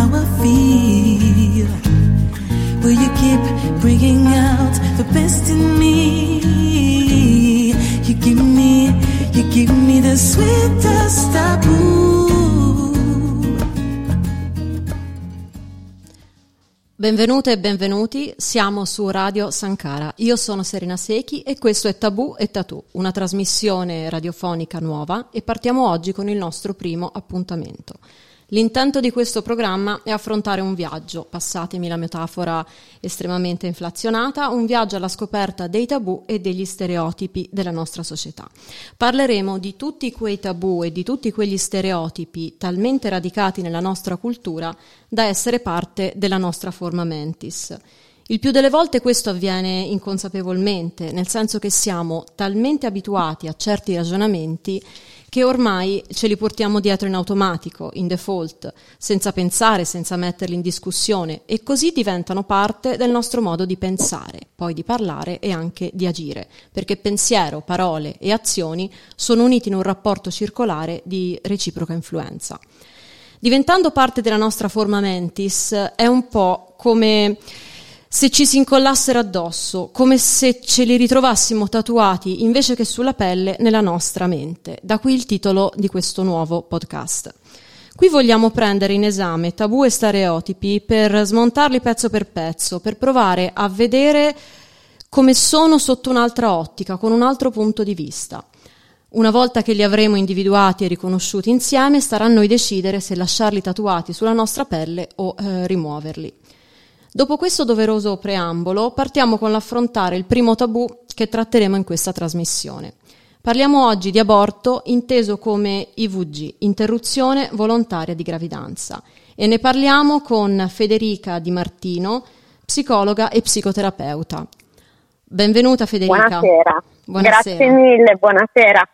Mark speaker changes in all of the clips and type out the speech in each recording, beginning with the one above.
Speaker 1: How I feel, will you keep bringing out the best in me? You give me, you give me the sweetest taboo.
Speaker 2: Benvenute e benvenuti, siamo su Radio Sankara. Io sono Serena Secchi e questo è Tabù e Tatù, una trasmissione radiofonica nuova e partiamo oggi con il nostro primo appuntamento. L'intento di questo programma è affrontare un viaggio, passatemi la metafora estremamente inflazionata, un viaggio alla scoperta dei tabù e degli stereotipi della nostra società. Parleremo di tutti quei tabù e di tutti quegli stereotipi talmente radicati nella nostra cultura da essere parte della nostra forma mentis. Il più delle volte questo avviene inconsapevolmente, nel senso che siamo talmente abituati a certi ragionamenti che ormai ce li portiamo dietro in automatico, in default, senza pensare, senza metterli in discussione e così diventano parte del nostro modo di pensare, poi di parlare e anche di agire, perché pensiero, parole e azioni sono uniti in un rapporto circolare di reciproca influenza. Diventando parte della nostra forma mentis è un po' come se ci si incollassero addosso, come se ce li ritrovassimo tatuati invece che sulla pelle nella nostra mente. Da qui il titolo di questo nuovo podcast. Qui vogliamo prendere in esame tabù e stereotipi per smontarli pezzo per pezzo, per provare a vedere come sono sotto un'altra ottica, con un altro punto di vista. Una volta che li avremo individuati e riconosciuti insieme, starà a noi decidere se lasciarli tatuati sulla nostra pelle o eh, rimuoverli. Dopo questo doveroso preambolo, partiamo con l'affrontare il primo tabù che tratteremo in questa trasmissione. Parliamo oggi di aborto inteso come IVG, interruzione volontaria di gravidanza, e ne parliamo con Federica Di Martino, psicologa e psicoterapeuta. Benvenuta Federica.
Speaker 3: Buonasera.
Speaker 2: Buonasera.
Speaker 3: Grazie mille, buonasera.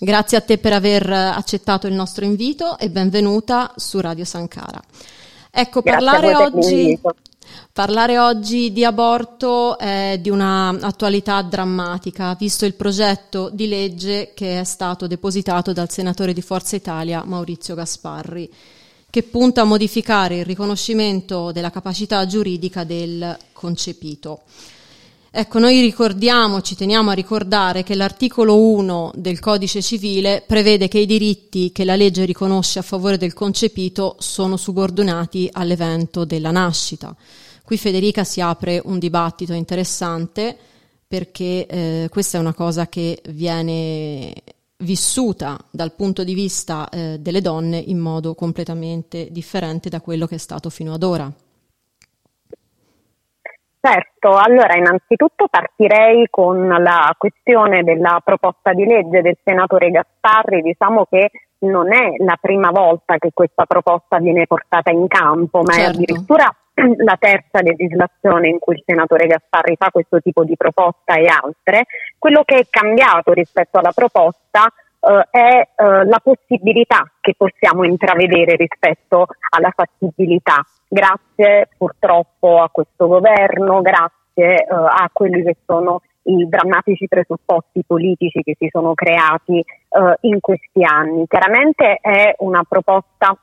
Speaker 2: Grazie a te per aver accettato il nostro invito e benvenuta su Radio Sankara. Ecco,
Speaker 3: Grazie
Speaker 2: parlare oggi. Parlare oggi di aborto è di una attualità drammatica, visto il progetto di legge che è stato depositato dal senatore di Forza Italia Maurizio Gasparri, che punta a modificare il riconoscimento della capacità giuridica del concepito. Ecco, noi ricordiamo, ci teniamo a ricordare che l'articolo 1 del codice civile prevede che i diritti che la legge riconosce a favore del concepito sono subordinati all'evento della nascita. Qui Federica si apre un dibattito interessante perché eh, questa è una cosa che viene vissuta dal punto di vista eh, delle donne in modo completamente differente da quello che è stato fino ad ora.
Speaker 3: Certo, allora innanzitutto partirei con la questione della proposta di legge del senatore Gasparri, diciamo che non è la prima volta che questa proposta viene portata in campo, ma è
Speaker 2: Certo.
Speaker 3: addirittura la terza legislazione in cui il senatore Gasparri fa questo tipo di proposta e altre. Quello che è cambiato rispetto alla proposta eh, è eh, la possibilità che possiamo intravedere rispetto alla fattibilità, grazie purtroppo a questo governo, grazie eh, a quelli che sono i drammatici presupposti politici che si sono creati eh, in questi anni. Chiaramente è una proposta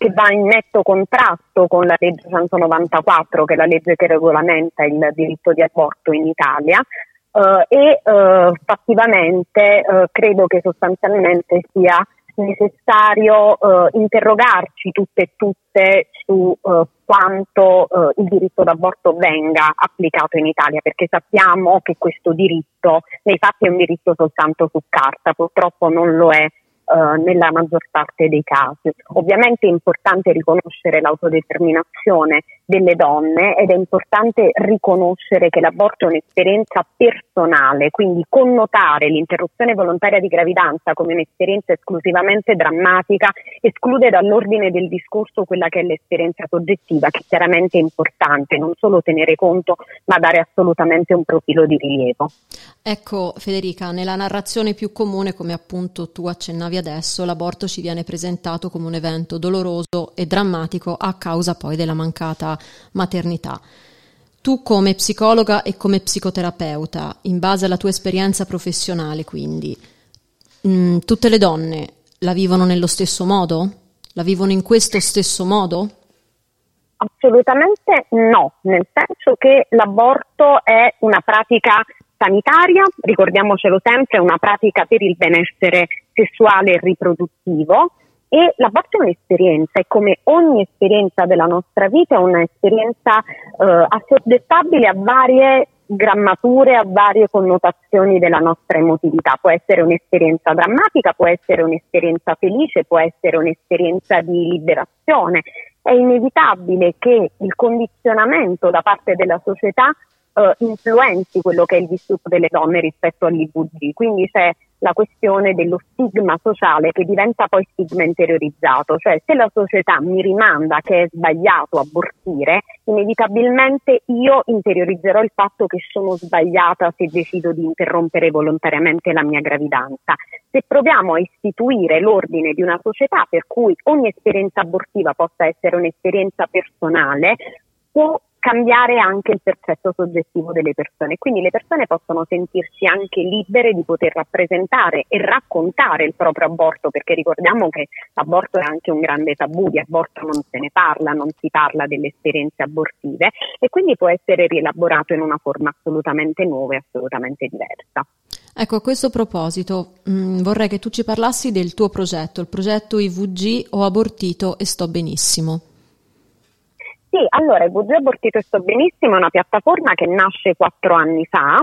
Speaker 3: che va in netto contrasto con la legge 194, che è la legge che regolamenta il diritto di aborto in Italia, eh, e eh, fattivamente eh, credo che sostanzialmente sia necessario eh, interrogarci tutte e tutte su eh, quanto eh, il diritto d'aborto venga applicato in Italia, perché sappiamo che questo diritto nei fatti è un diritto soltanto su carta, purtroppo non lo è eh, nella maggior parte dei casi. Ovviamente è importante riconoscere l'autodeterminazione delle donne ed è importante riconoscere che l'aborto è un'esperienza personale, quindi connotare l'interruzione volontaria di gravidanza come un'esperienza esclusivamente drammatica esclude dall'ordine del discorso quella che è l'esperienza soggettiva, che chiaramente è importante non solo tenere conto, ma dare assolutamente un profilo di rilievo.
Speaker 2: Ecco Federica, nella narrazione più comune, come appunto tu accennavi adesso, l'aborto ci viene presentato come un evento doloroso e drammatico a causa poi della mancata maternità. Tu come psicologa e come psicoterapeuta, in base alla tua esperienza professionale quindi, mh, mm, tutte le donne la vivono nello stesso modo? La vivono in questo stesso modo?
Speaker 3: Assolutamente no, nel senso che l'aborto è una pratica sanitaria, ricordiamocelo sempre, è una pratica per il benessere sessuale e riproduttivo e l'aborto è un'esperienza e come ogni esperienza della nostra vita è un'esperienza eh, assoggettabile a varie grammature, a varie connotazioni della nostra emotività. Può essere un'esperienza drammatica, può essere un'esperienza felice, può essere un'esperienza di liberazione. È inevitabile che il condizionamento da parte della società eh, influenzi quello che è il vissuto delle donne rispetto all'IVG. Quindi c'è la questione dello stigma sociale che diventa poi stigma interiorizzato, cioè se la società mi rimanda che è sbagliato abortire, inevitabilmente io interiorizzerò il fatto che sono sbagliata se decido di interrompere volontariamente la mia gravidanza. Se proviamo a istituire l'ordine di una società per cui ogni esperienza abortiva possa essere un'esperienza personale, può cambiare anche il percesso soggettivo delle persone. Quindi le persone possono sentirsi anche libere di poter rappresentare e raccontare il proprio aborto, perché ricordiamo che l'aborto è anche un grande tabù, di aborto non se ne parla, non si parla delle esperienze abortive e quindi può essere rielaborato in una forma assolutamente nuova e assolutamente diversa.
Speaker 2: Ecco, a questo proposito mh, mm, vorrei che tu ci parlassi del tuo progetto, il progetto IVG Ho abortito e sto benissimo.
Speaker 3: Sì, allora il VG Abortito e Sto Benissimo è una piattaforma che nasce quattro anni fa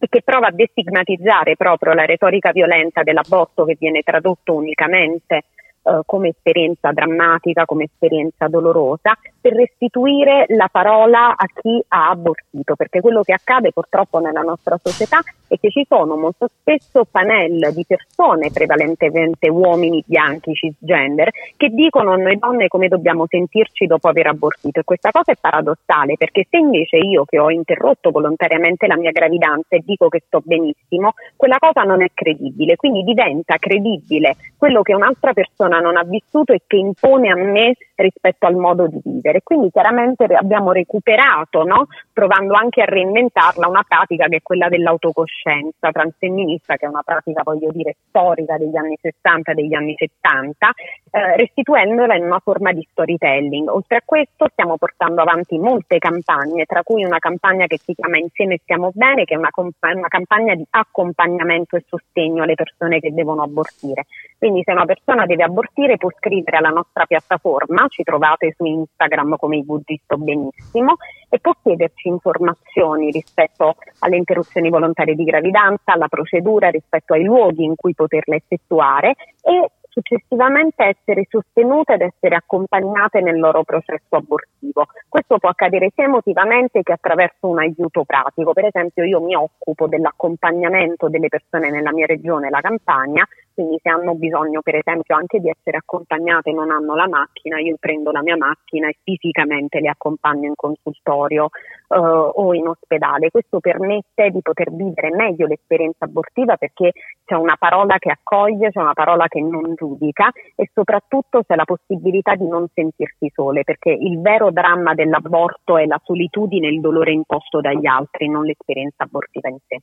Speaker 3: e che prova a destigmatizzare proprio la retorica violenta dell'aborto che viene tradotto unicamente eh, come esperienza drammatica, come esperienza dolorosa, per restituire la parola a chi ha abortito, perché quello che accade purtroppo nella nostra società è che ci sono molto spesso panel di persone, prevalentemente uomini bianchi cisgender, che dicono a noi donne come dobbiamo sentirci dopo aver abortito. E questa cosa è paradossale perché se invece io che ho interrotto volontariamente la mia gravidanza e dico che sto benissimo, quella cosa non è credibile, quindi diventa credibile quello che un'altra persona non ha vissuto e che impone a me rispetto al modo di vivere. Quindi chiaramente abbiamo recuperato, no? provando anche a reinventarla, una pratica che è quella dell'autocoscienza transfemminista, che è una pratica, voglio dire, storica degli anni 60 e degli anni 70, eh, restituendola in una forma di storytelling. Oltre a questo stiamo portando avanti molte campagne, tra cui una campagna che si chiama Insieme stiamo bene, che è una, comp- una campagna di accompagnamento e sostegno alle persone che devono abortire. Quindi se una persona deve abortire può scrivere alla nostra piattaforma ci trovate su Instagram come i Buddhisto benissimo e può chiederci informazioni rispetto alle interruzioni volontarie di gravidanza, alla procedura, rispetto ai luoghi in cui poterla effettuare e successivamente essere sostenute ed essere accompagnate nel loro processo abortivo. Questo può accadere sia emotivamente che attraverso un aiuto pratico. Per esempio io mi occupo dell'accompagnamento delle persone nella mia regione, la Campania, quindi se hanno bisogno per esempio anche di essere accompagnate e non hanno la macchina, io prendo la mia macchina e fisicamente le accompagno in consultorio eh, o in ospedale. Questo permette di poter vivere meglio l'esperienza abortiva perché c'è una parola che accoglie, c'è una parola che non giudica e soprattutto c'è la possibilità di non sentirsi sole perché il vero dramma dell'aborto è la solitudine e il dolore imposto dagli altri, non l'esperienza abortiva in sé.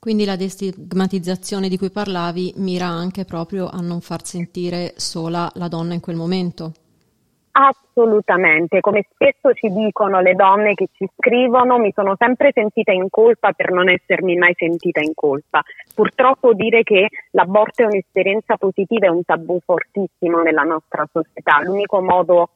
Speaker 2: Quindi la destigmatizzazione di cui parlavi mira anche proprio a non far sentire sola la donna in quel momento.
Speaker 3: Assolutamente, come spesso ci dicono le donne che ci scrivono, mi sono sempre sentita in colpa per non essermi mai sentita in colpa. Purtroppo dire che l'aborto è un'esperienza positiva è un tabù fortissimo nella nostra società. L'unico modo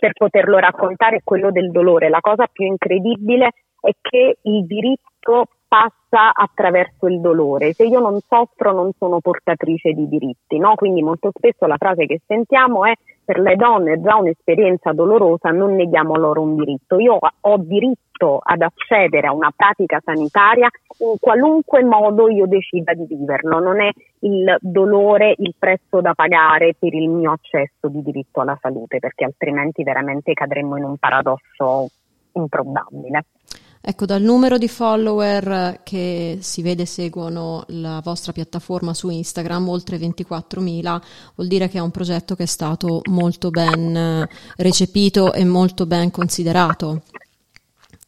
Speaker 3: per poterlo raccontare è quello del dolore. La cosa più incredibile è che il diritto passa attraverso il dolore. Se io non soffro non sono portatrice di diritti, no? Quindi molto spesso la frase che sentiamo è per le donne è già un'esperienza dolorosa, non neghiamo loro un diritto. Io ho diritto ad accedere a una pratica sanitaria in qualunque modo io decida di viverlo, non è il dolore il prezzo da pagare per il mio accesso di diritto alla salute, perché altrimenti veramente cadremmo in un paradosso improbabile.
Speaker 2: Ecco, dal numero di follower che si vede seguono la vostra piattaforma su Instagram, oltre 24.000, vuol dire che è un progetto che è stato molto ben eh, recepito e molto ben considerato.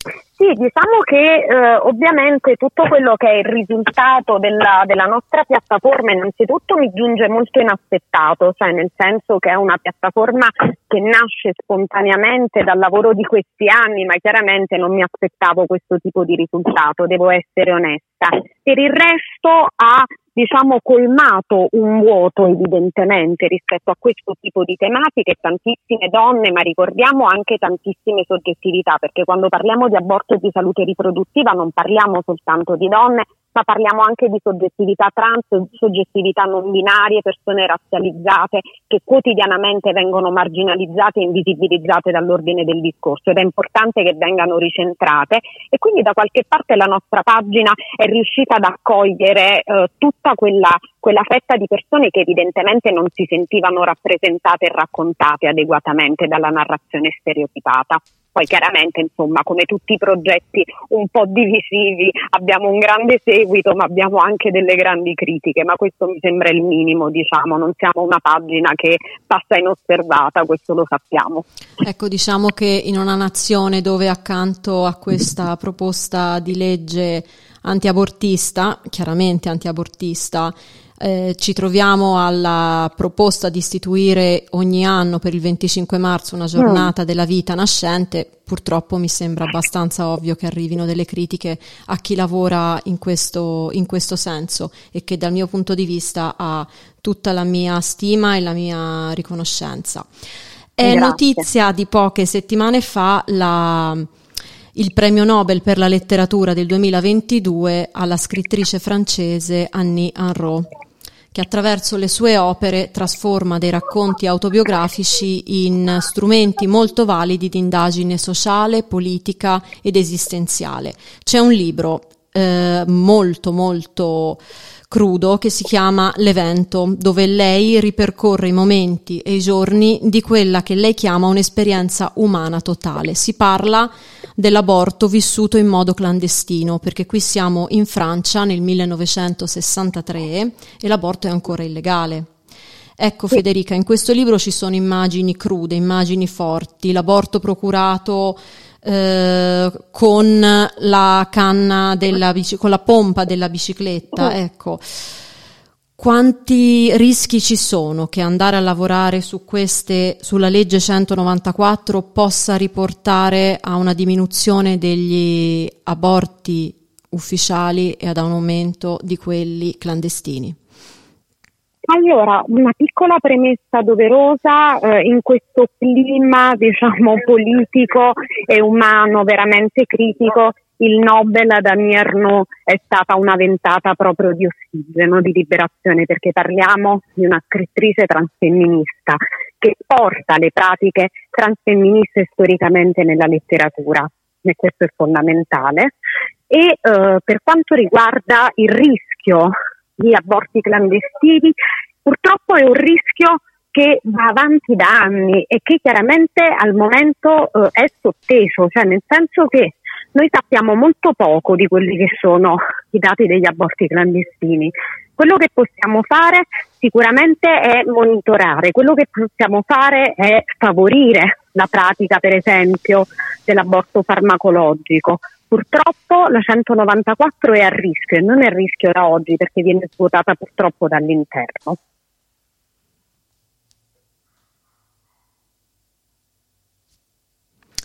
Speaker 3: Sì, diciamo che eh, ovviamente tutto quello che è il risultato della, della, nostra piattaforma innanzitutto mi giunge molto inaspettato, cioè nel senso che è una piattaforma che nasce spontaneamente dal lavoro di questi anni, ma chiaramente non mi aspettavo questo tipo di risultato, devo essere onesta. Per il resto ha diciamo colmato un vuoto evidentemente rispetto a questo tipo di tematiche, tantissime donne, ma ricordiamo anche tantissime soggettività, perché quando parliamo di aborto e di salute riproduttiva non parliamo soltanto di donne, ma parliamo anche di soggettività trans, soggettività non binarie, persone razzializzate che quotidianamente vengono marginalizzate e invisibilizzate dall'ordine del discorso ed è importante che vengano ricentrate e quindi da qualche parte la nostra pagina è riuscita ad accogliere eh, tutta quella, quella fetta di persone che evidentemente non si sentivano rappresentate e raccontate adeguatamente dalla narrazione stereotipata. Poi chiaramente, insomma, come tutti i progetti un po' divisivi, abbiamo un grande seguito, ma abbiamo anche delle grandi critiche, ma questo mi sembra il minimo, diciamo, non siamo una pagina che passa inosservata, questo lo sappiamo.
Speaker 2: Ecco, diciamo che in una nazione dove accanto a questa proposta di legge antiabortista, chiaramente antiabortista, eh, ci troviamo alla proposta di istituire ogni anno per il 25 marzo una giornata mm. della vita nascente, purtroppo mi sembra abbastanza ovvio che arrivino delle critiche a chi lavora in questo, in questo senso e che dal mio punto di vista ha tutta la mia stima e la mia riconoscenza. È Grazie. notizia di poche settimane fa la il premio Nobel per la letteratura del 2022 alla scrittrice francese Annie Arnaud che attraverso le sue opere trasforma dei racconti autobiografici in strumenti molto validi di indagine sociale, politica ed esistenziale. C'è un libro eh, molto molto crudo che si chiama L'evento, dove lei ripercorre i momenti e i giorni di quella che lei chiama un'esperienza umana totale. Si parla dell'aborto vissuto in modo clandestino, perché qui siamo in Francia nel 1963 e l'aborto è ancora illegale. Ecco Federica, in questo libro ci sono immagini crude, immagini forti, l'aborto procurato eh, con la canna della bici- con la pompa della bicicletta, ecco. Quanti rischi ci sono che andare a lavorare su queste, sulla legge 194 possa riportare a una diminuzione degli aborti ufficiali e ad un aumento di quelli clandestini?
Speaker 3: Allora, una piccola premessa doverosa eh, in questo clima, diciamo, politico e umano veramente critico, il Nobel ad Amirno è stata una ventata proprio di ossigeno, di liberazione, perché parliamo di una scrittrice transfemminista che porta le pratiche transfemministe storicamente nella letteratura, e questo è fondamentale. E eh, per quanto riguarda il rischio di aborti clandestini, purtroppo è un rischio che va avanti da anni e che chiaramente al momento eh, è sotteso, cioè nel senso che noi sappiamo molto poco di quelli che sono i dati degli aborti clandestini. Quello che possiamo fare sicuramente è monitorare, quello che possiamo fare è favorire la pratica, per esempio, dell'aborto farmacologico. Purtroppo la 194 è a rischio e non è a rischio da oggi perché viene svuotata purtroppo dall'interno.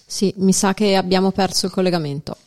Speaker 2: Sì, mi sa che abbiamo perso il collegamento.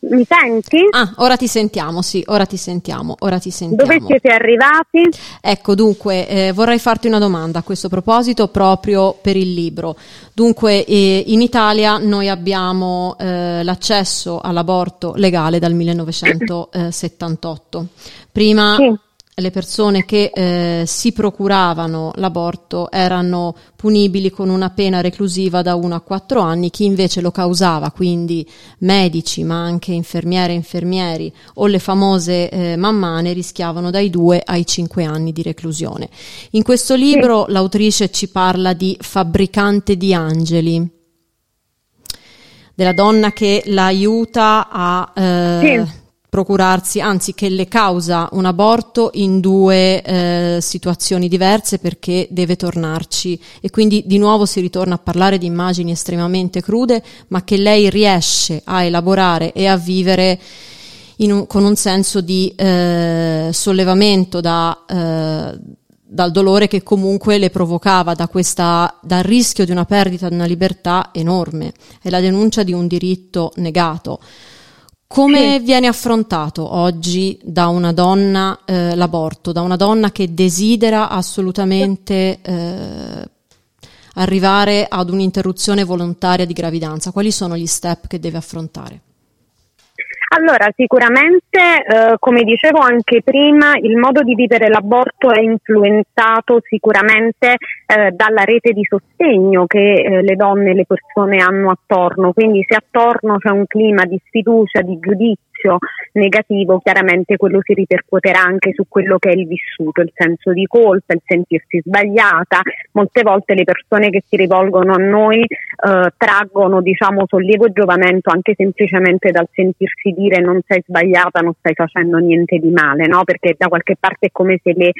Speaker 3: Mi senti?
Speaker 2: Ah, ora ti sentiamo, sì, ora ti sentiamo, ora ti sentiamo.
Speaker 3: Dove siete arrivati?
Speaker 2: Ecco, dunque, eh, vorrei farti una domanda a questo proposito proprio per il libro. Dunque, eh, in Italia noi abbiamo eh, l'accesso all'aborto legale dal 1978. Prima
Speaker 3: Sì.
Speaker 2: Le persone che eh, si procuravano l'aborto erano punibili con una pena reclusiva da 1 a 4 anni, chi invece lo causava, quindi medici, ma anche infermiere e infermieri o le famose eh, mammane rischiavano dai 2 ai 5 anni di reclusione. In questo libro l'autrice ci parla di fabbricante di angeli della donna che l'aiuta a eh,
Speaker 3: Sì.
Speaker 2: Procurarsi, anzi che le causa un aborto in due eh, situazioni diverse perché deve tornarci e quindi di nuovo si ritorna a parlare di immagini estremamente crude, ma che lei riesce a elaborare e a vivere un- con un senso di eh, sollevamento da, eh, dal dolore che comunque le provocava da questa, dal rischio di una perdita di una libertà enorme e la denuncia di un diritto negato. Come viene affrontato oggi da una donna eh, l'aborto, da una donna che desidera assolutamente eh, arrivare ad un'interruzione volontaria di gravidanza? Quali sono gli step che deve affrontare?
Speaker 3: Allora, sicuramente, eh, come dicevo anche prima, il modo di vivere l'aborto è influenzato sicuramente eh, dalla rete di sostegno che eh, le donne e le persone hanno attorno. Quindi se attorno c'è un clima di sfiducia, di giudizio negativo, chiaramente quello si ripercuoterà anche su quello che è il vissuto, il senso di colpa, il sentirsi sbagliata. Molte volte le persone che si rivolgono a noi eh, traggono diciamo sollievo e giovamento anche semplicemente dal sentirsi dire non sei sbagliata, non stai facendo niente di male, no? Perché da qualche parte è come se le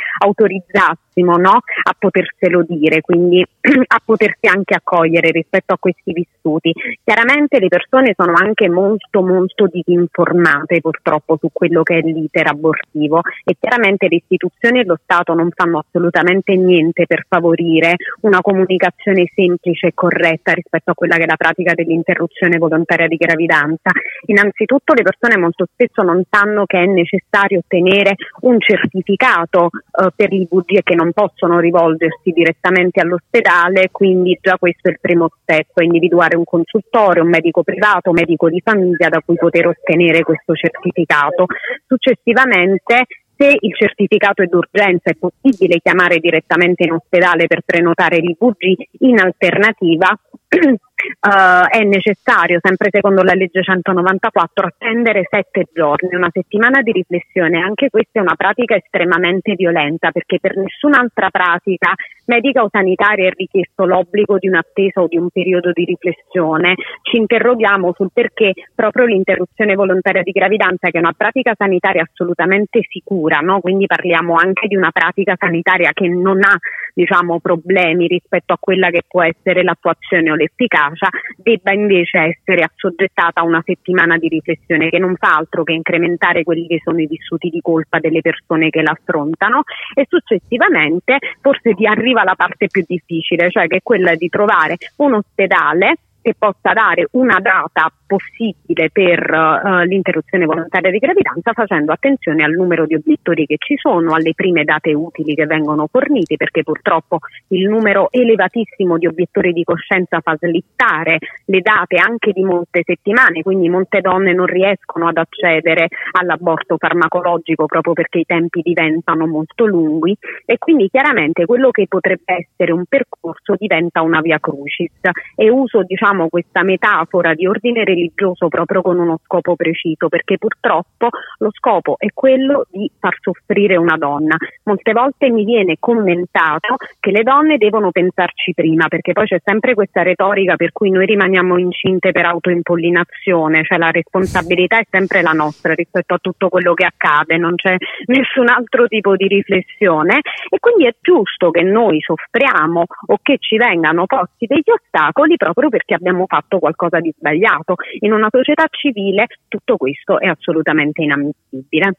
Speaker 3: autorizzassimo no? a poterselo dire, quindi a potersi anche accogliere rispetto a questi vissuti. Chiaramente le persone sono anche molto molto disinformate purtroppo su quello che è l'iter abortivo e chiaramente le istituzioni e lo Stato non fanno assolutamente niente per favorire una comunicazione semplice e corretta rispetto a quella che è la pratica dell'interruzione volontaria di gravidanza. Innanzitutto le persone molto spesso non sanno che è necessario ottenere un certificato eh, per l'IVG e che non possono rivolgersi direttamente all'ospedale, quindi già questo è il primo step, individuare un consultore, un medico privato, un medico di famiglia da cui poter ottenere questo certificato. Successivamente se il certificato è d'urgenza è possibile chiamare direttamente in ospedale per prenotare l'IVG, in alternativa Uh, è necessario, sempre secondo la legge 194, attendere sette giorni, una settimana di riflessione. Anche questa è una pratica estremamente violenta perché per nessun'altra pratica medica o sanitaria è richiesto l'obbligo di un'attesa o di un periodo di riflessione. Ci interroghiamo sul perché proprio l'interruzione volontaria di gravidanza, che è una pratica sanitaria assolutamente sicura, no? quindi parliamo anche di una pratica sanitaria che non ha diciamo, problemi rispetto a quella che può essere l'attuazione o l'efficacia, debba invece essere assoggettata a una settimana di riflessione che non fa altro che incrementare quelli che sono i vissuti di colpa delle persone che la affrontano e successivamente forse ti arriva la parte più difficile, cioè che è quella di trovare un ospedale che possa dare una data possibile per uh, l'interruzione volontaria di gravidanza facendo attenzione al numero di obiettori che ci sono, alle prime date utili che vengono forniti perché purtroppo il numero elevatissimo di obiettori di coscienza fa slittare le date anche di molte settimane, quindi molte donne non riescono ad accedere all'aborto farmacologico proprio perché i tempi diventano molto lunghi e quindi chiaramente quello che potrebbe essere un percorso diventa una via crucis. E uso diciamo questa metafora di ordine religioso proprio con uno scopo preciso, perché purtroppo lo scopo è quello di far soffrire una donna. Molte volte mi viene commentato che le donne devono pensarci prima, perché poi c'è sempre questa retorica per cui noi rimaniamo incinte per autoimpollinazione, cioè la responsabilità è sempre la nostra rispetto a tutto quello che accade, non c'è nessun altro tipo di riflessione e quindi è giusto che noi soffriamo o che ci vengano posti degli ostacoli proprio perché abbiamo fatto qualcosa di sbagliato. In una società civile tutto questo è assolutamente inammissibile.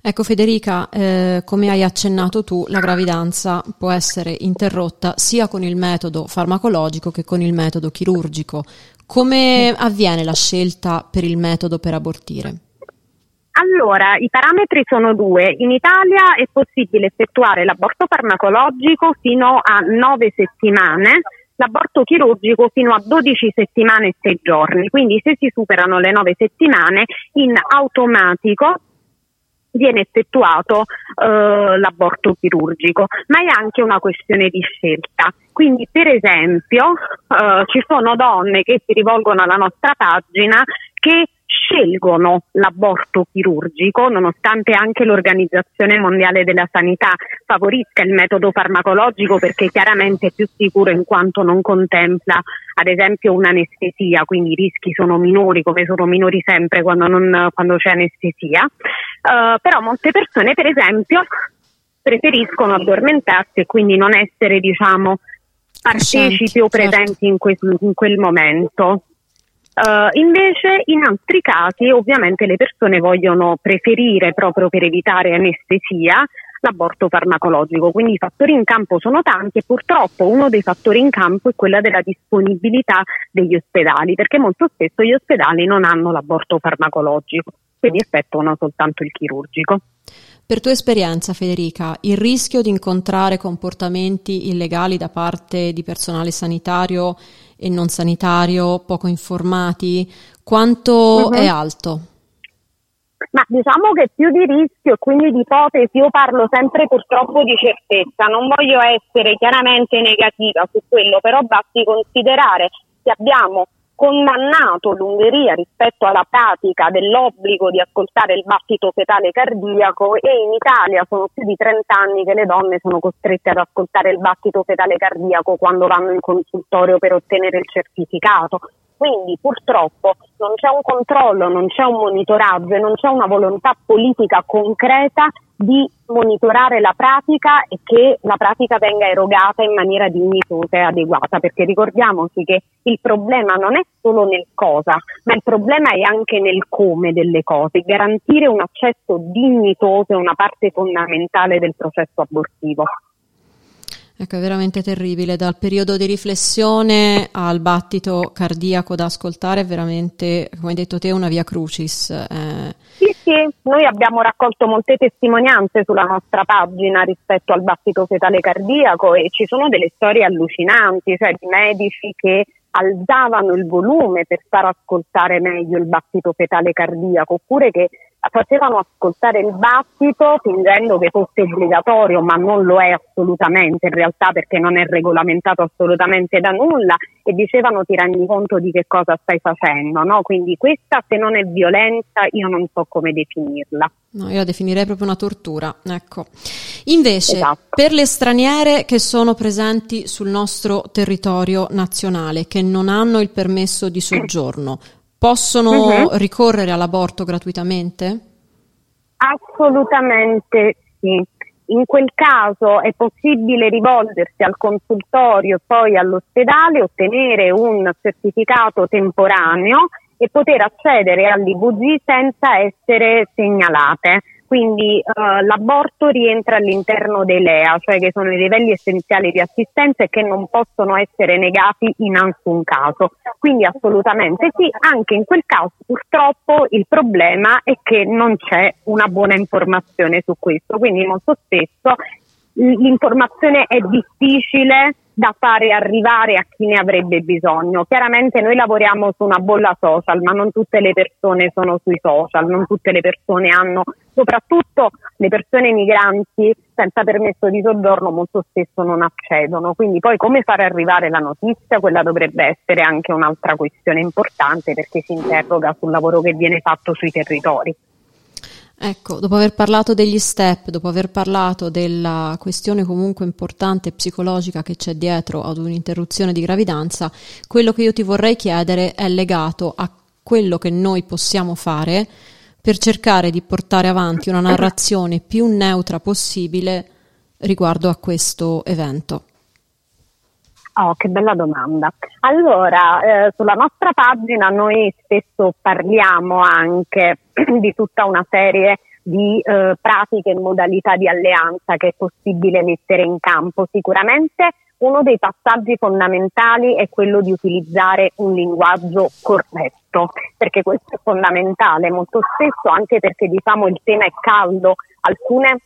Speaker 2: Ecco Federica, eh, come hai accennato tu, la gravidanza può essere interrotta sia con il metodo farmacologico che con il metodo chirurgico. Come avviene la scelta per il metodo per abortire?
Speaker 3: Allora, i parametri sono due. In Italia è possibile effettuare l'aborto farmacologico fino a 9 settimane, l'aborto chirurgico fino a 12 settimane e 6 giorni. Quindi se si superano le 9 settimane, in automatico viene effettuato eh, l'aborto chirurgico, ma è anche una questione di scelta. Quindi, per esempio, eh, ci sono donne che si rivolgono alla nostra pagina che scelgono l'aborto chirurgico, nonostante anche l'Organizzazione Mondiale della Sanità favorisca il metodo farmacologico perché chiaramente è più sicuro in quanto non contempla ad esempio un'anestesia, quindi i rischi sono minori come sono minori sempre quando, non, quando c'è anestesia, uh, però molte persone per esempio preferiscono addormentarsi e quindi non essere diciamo partecipi o certo. presenti in, que- in quel momento. Uh, invece in altri casi ovviamente le persone vogliono preferire proprio per evitare anestesia l'aborto farmacologico, quindi i fattori in campo sono tanti e purtroppo uno dei fattori in campo è quella della disponibilità degli ospedali, perché molto spesso gli ospedali non hanno l'aborto farmacologico, quindi effettuano soltanto il chirurgico.
Speaker 2: Per tua esperienza, Federica, il rischio di incontrare comportamenti illegali da parte di personale sanitario e non sanitario, poco informati, quanto uh-huh. è alto?
Speaker 3: Ma diciamo che più di rischio e quindi di ipotesi, io parlo sempre purtroppo di certezza, non voglio essere chiaramente negativa su quello, però basti considerare che abbiamo condannato l'Ungheria rispetto alla pratica dell'obbligo di ascoltare il battito fetale cardiaco e in Italia sono più di 30 anni che le donne sono costrette ad ascoltare il battito fetale cardiaco quando vanno in consultorio per ottenere il certificato. Quindi purtroppo non c'è un controllo, non c'è un monitoraggio e non c'è una volontà politica concreta di monitorare la pratica e che la pratica venga erogata in maniera dignitosa e adeguata, perché ricordiamoci che il problema non è solo nel cosa, ma il problema è anche nel come delle cose. Garantire un accesso dignitoso è una parte fondamentale del processo abortivo.
Speaker 2: Ecco, è veramente terribile. Dal periodo di riflessione al battito cardiaco da ascoltare è veramente, come hai detto te, una via crucis.
Speaker 3: Eh. Sì, sì, noi abbiamo raccolto molte testimonianze sulla nostra pagina rispetto al battito fetale cardiaco e ci sono delle storie allucinanti, cioè di medici che alzavano il volume per far ascoltare meglio il battito fetale cardiaco, oppure che facevano ascoltare il battito fingendo che fosse obbligatorio, ma non lo è assolutamente in realtà perché non è regolamentato assolutamente da nulla e dicevano ti rendi conto di che cosa stai facendo, no? Quindi questa se non è violenza io non so come definirla.
Speaker 2: No, io la definirei proprio una tortura, ecco. Invece, esatto. per le straniere che sono presenti sul nostro territorio nazionale, che non hanno il permesso di soggiorno, possono uh-huh. ricorrere all'aborto gratuitamente?
Speaker 3: Assolutamente sì. In quel caso è possibile rivolgersi al consultorio e poi all'ospedale, ottenere un certificato temporaneo e poter accedere all'IVG senza essere segnalate. Quindi uh, l'aborto rientra all'interno dei LEA, cioè che sono i livelli essenziali di assistenza e che non possono essere negati in alcun caso. Quindi assolutamente sì, anche in quel caso purtroppo il problema è che non c'è una buona informazione su questo, quindi molto spesso l'informazione è difficile da fare arrivare a chi ne avrebbe bisogno. Chiaramente noi lavoriamo su una bolla social, ma non tutte le persone sono sui social, non tutte le persone hanno, soprattutto le persone migranti senza permesso di soggiorno molto spesso non accedono. Quindi poi come fare arrivare la notizia, quella dovrebbe essere anche un'altra questione importante perché si interroga sul lavoro che viene fatto sui territori.
Speaker 2: Ecco, dopo aver parlato degli step, dopo aver parlato della questione comunque importante psicologica che c'è dietro ad un'interruzione di gravidanza, quello che io ti vorrei chiedere è legato a quello che noi possiamo fare per cercare di portare avanti una narrazione più neutra possibile riguardo a questo evento.
Speaker 3: Oh, che bella domanda. Allora, eh, sulla nostra pagina noi spesso parliamo anche di tutta una serie di eh, pratiche e modalità di alleanza che è possibile mettere in campo. Sicuramente uno dei passaggi fondamentali è quello di utilizzare un linguaggio corretto, perché questo è fondamentale molto spesso anche perché diciamo il tema è caldo, alcune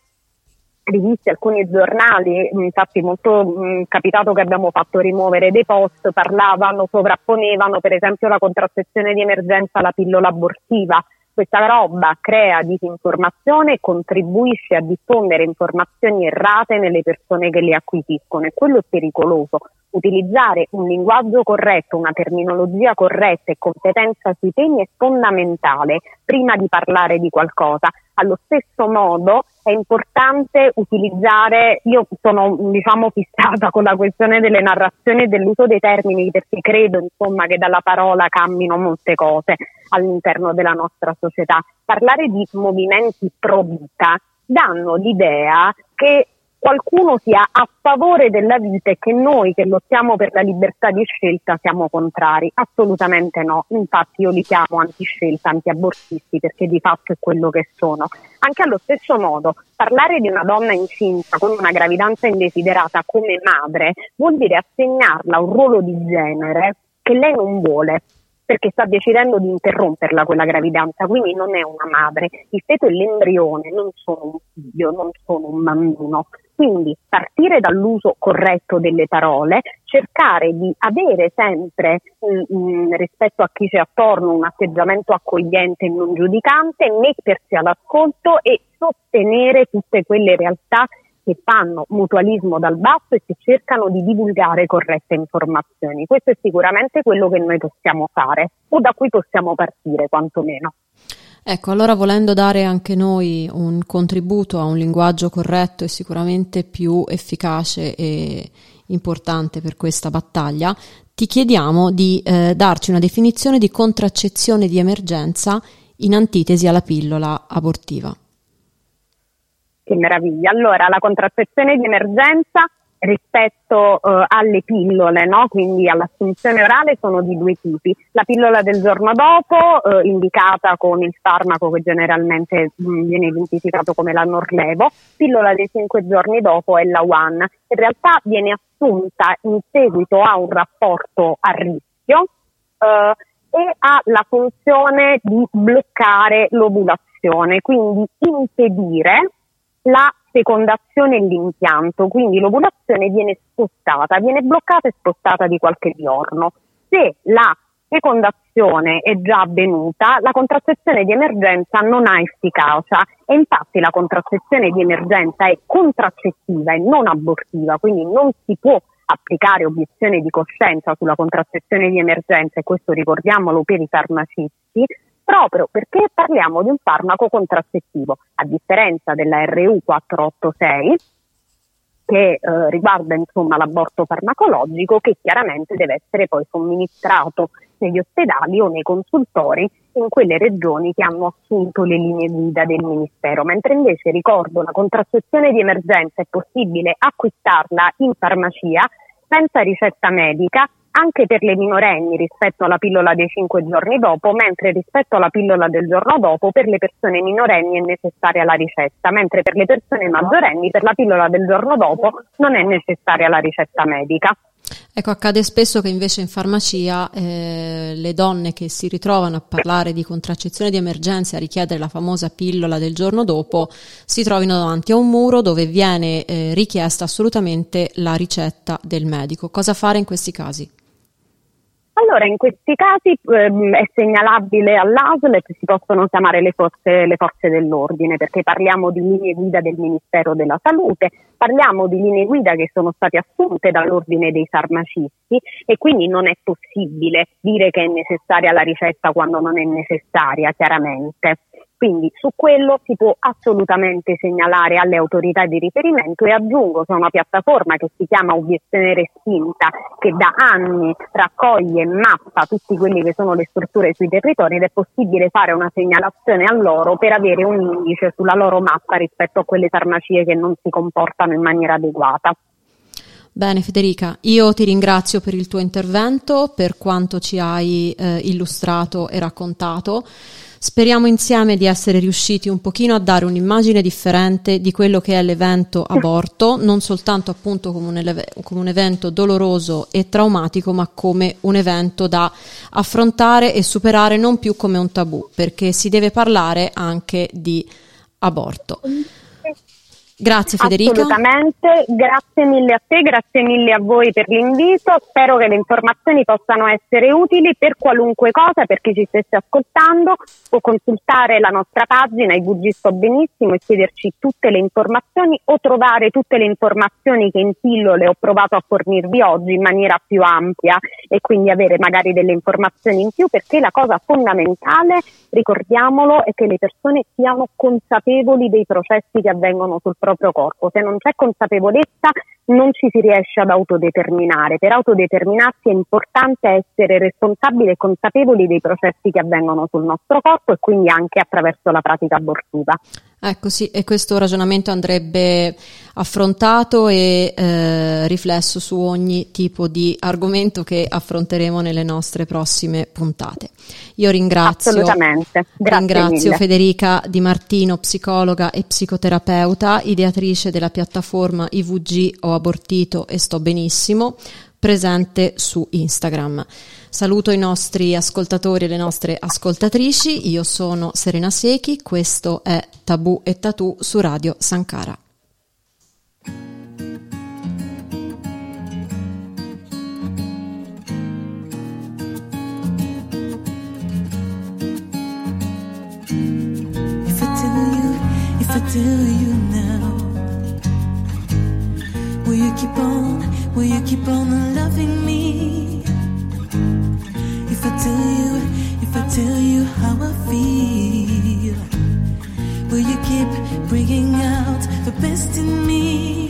Speaker 3: riviste, alcuni giornali, infatti molto mh, capitato che abbiamo fatto rimuovere dei post, parlavano, sovrapponevano per esempio la contrazzezione di emergenza alla pillola abortiva. Questa roba crea disinformazione e contribuisce a diffondere informazioni errate nelle persone che le acquisiscono e quello è pericoloso. Utilizzare un linguaggio corretto, una terminologia corretta e competenza sui temi è fondamentale prima di parlare di qualcosa. Allo stesso modo è importante utilizzare, io sono diciamo fissata con la questione delle narrazioni e dell'uso dei termini perché credo insomma che dalla parola cambino molte cose all'interno della nostra società. Parlare di movimenti pro vita danno l'idea che qualcuno sia a favore della vita e che noi che lottiamo per la libertà di scelta siamo contrari. Assolutamente no. Infatti io li chiamo antiscelta, antiabortisti perché di fatto è quello che sono. Anche allo stesso modo, parlare di una donna incinta con una gravidanza indesiderata come madre vuol dire assegnarla un ruolo di genere che lei non vuole perché sta decidendo di interromperla quella gravidanza, quindi non è una madre, il feto e l'embrione non sono un figlio, non sono un bambino. Quindi partire dall'uso corretto delle parole, cercare di avere sempre mh, mh, rispetto a chi c'è attorno un atteggiamento accogliente e non giudicante, mettersi all'ascolto e sostenere tutte quelle realtà che fanno mutualismo dal basso e che cercano di divulgare corrette informazioni. Questo è sicuramente quello che noi possiamo fare o da cui possiamo partire quantomeno.
Speaker 2: Ecco, allora volendo dare anche noi un contributo a un linguaggio corretto e sicuramente più efficace e importante per questa battaglia, ti chiediamo di eh, darci una definizione di contraccezione di emergenza in antitesi alla pillola abortiva.
Speaker 3: Che meraviglia. Allora, la contrazzezione di emergenza rispetto uh, alle pillole, no? quindi all'assunzione orale, sono di due tipi. La pillola del giorno dopo, uh, indicata con il farmaco che generalmente mh, mm, viene identificato come la Norlevo, pillola dei cinque giorni dopo è la One. In realtà viene assunta in seguito a un rapporto a rischio uh, e ha la funzione di bloccare l'ovulazione, quindi impedire la fecondazione e l'impianto, quindi l'ovulazione viene spostata, viene bloccata e spostata di qualche giorno. Se la fecondazione è già avvenuta, la contraccezione di emergenza non ha efficacia e infatti la contraccezione di emergenza è contraccettiva e non abortiva, quindi non si può applicare obiezione di coscienza sulla contraccezione di emergenza e questo ricordiamolo per i farmacisti, proprio perché parliamo di un farmaco contraccettivo, a differenza della RU486 che eh, riguarda insomma, l'aborto farmacologico che chiaramente deve essere poi somministrato negli ospedali o nei consultori in quelle regioni che hanno assunto le linee guida del Ministero, mentre invece ricordo la contraccezione di emergenza è possibile acquistarla in farmacia senza ricetta medica anche per le minorenni rispetto alla pillola dei cinque giorni dopo, mentre rispetto alla pillola del giorno dopo per le persone minorenni è necessaria la ricetta, mentre per le persone maggiorenni per la pillola del giorno dopo non è necessaria la ricetta medica.
Speaker 2: Ecco, accade spesso che invece in farmacia eh, le donne che si ritrovano a parlare di contraccezione di emergenza a richiedere la famosa pillola del giorno dopo si trovino davanti a un muro dove viene eh, richiesta assolutamente la ricetta del medico. Cosa fare in questi casi?
Speaker 3: Allora, in questi casi ehm, è segnalabile all'ASL che si possono chiamare le forze, le forze, dell'ordine, perché parliamo di linee guida del Ministero della Salute, parliamo di linee guida che sono state assunte dall'ordine dei farmacisti e quindi non è possibile dire che è necessaria la ricetta quando non è necessaria, chiaramente. Quindi su quello si può assolutamente segnalare alle autorità di riferimento e aggiungo che è una piattaforma che si chiama Obiezione Respinta che da anni raccoglie e mappa tutte quelle che sono le strutture sui territori ed è possibile fare una segnalazione a loro per avere un indice sulla loro mappa rispetto a quelle farmacie che non si comportano in maniera adeguata.
Speaker 2: Bene Federica, io ti ringrazio per il tuo intervento, per quanto ci hai eh, illustrato e raccontato. Speriamo insieme di essere riusciti un pochino a dare un'immagine differente di quello che è l'evento aborto, non soltanto appunto come un, come un evento doloroso e traumatico, ma come un evento da affrontare e superare non più come un tabù, perché si deve parlare anche di aborto. Grazie Federica.
Speaker 3: Assolutamente, grazie mille a te, grazie mille a voi per l'invito, spero che le informazioni possano essere utili per qualunque cosa, per chi ci stesse ascoltando, può consultare la nostra pagina i VG Sto Benissimo e chiederci tutte le informazioni o trovare tutte le informazioni che in pillole ho provato a fornirvi oggi in maniera più ampia e quindi avere magari delle informazioni in più perché la cosa fondamentale, ricordiamolo, è che le persone siano consapevoli dei processi che avvengono sul proprio proprio corpo. Se non c'è consapevolezza non ci si riesce ad autodeterminare. Per autodeterminarsi è importante essere responsabili e consapevoli dei processi che avvengono sul nostro corpo e quindi anche attraverso la pratica abortiva.
Speaker 2: Ecco sì, e questo ragionamento andrebbe affrontato e eh, riflesso su ogni tipo di argomento che affronteremo nelle nostre prossime puntate. Io ringrazio, ringrazio Federica Di Martino, psicologa e psicoterapeuta, ideatrice della piattaforma IVG Ho abortito e sto benissimo, presente su Instagram. Saluto i nostri ascoltatori e le nostre ascoltatrici, io sono Serena Secchi, questo è Tabù e Tatù su Radio Sankara. Tell you now, will you keep on, will you keep on loving me? Tell you, if I tell you how I feel, will you keep bringing out the best in me?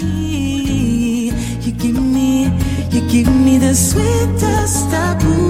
Speaker 2: You give me, you give me the sweetest.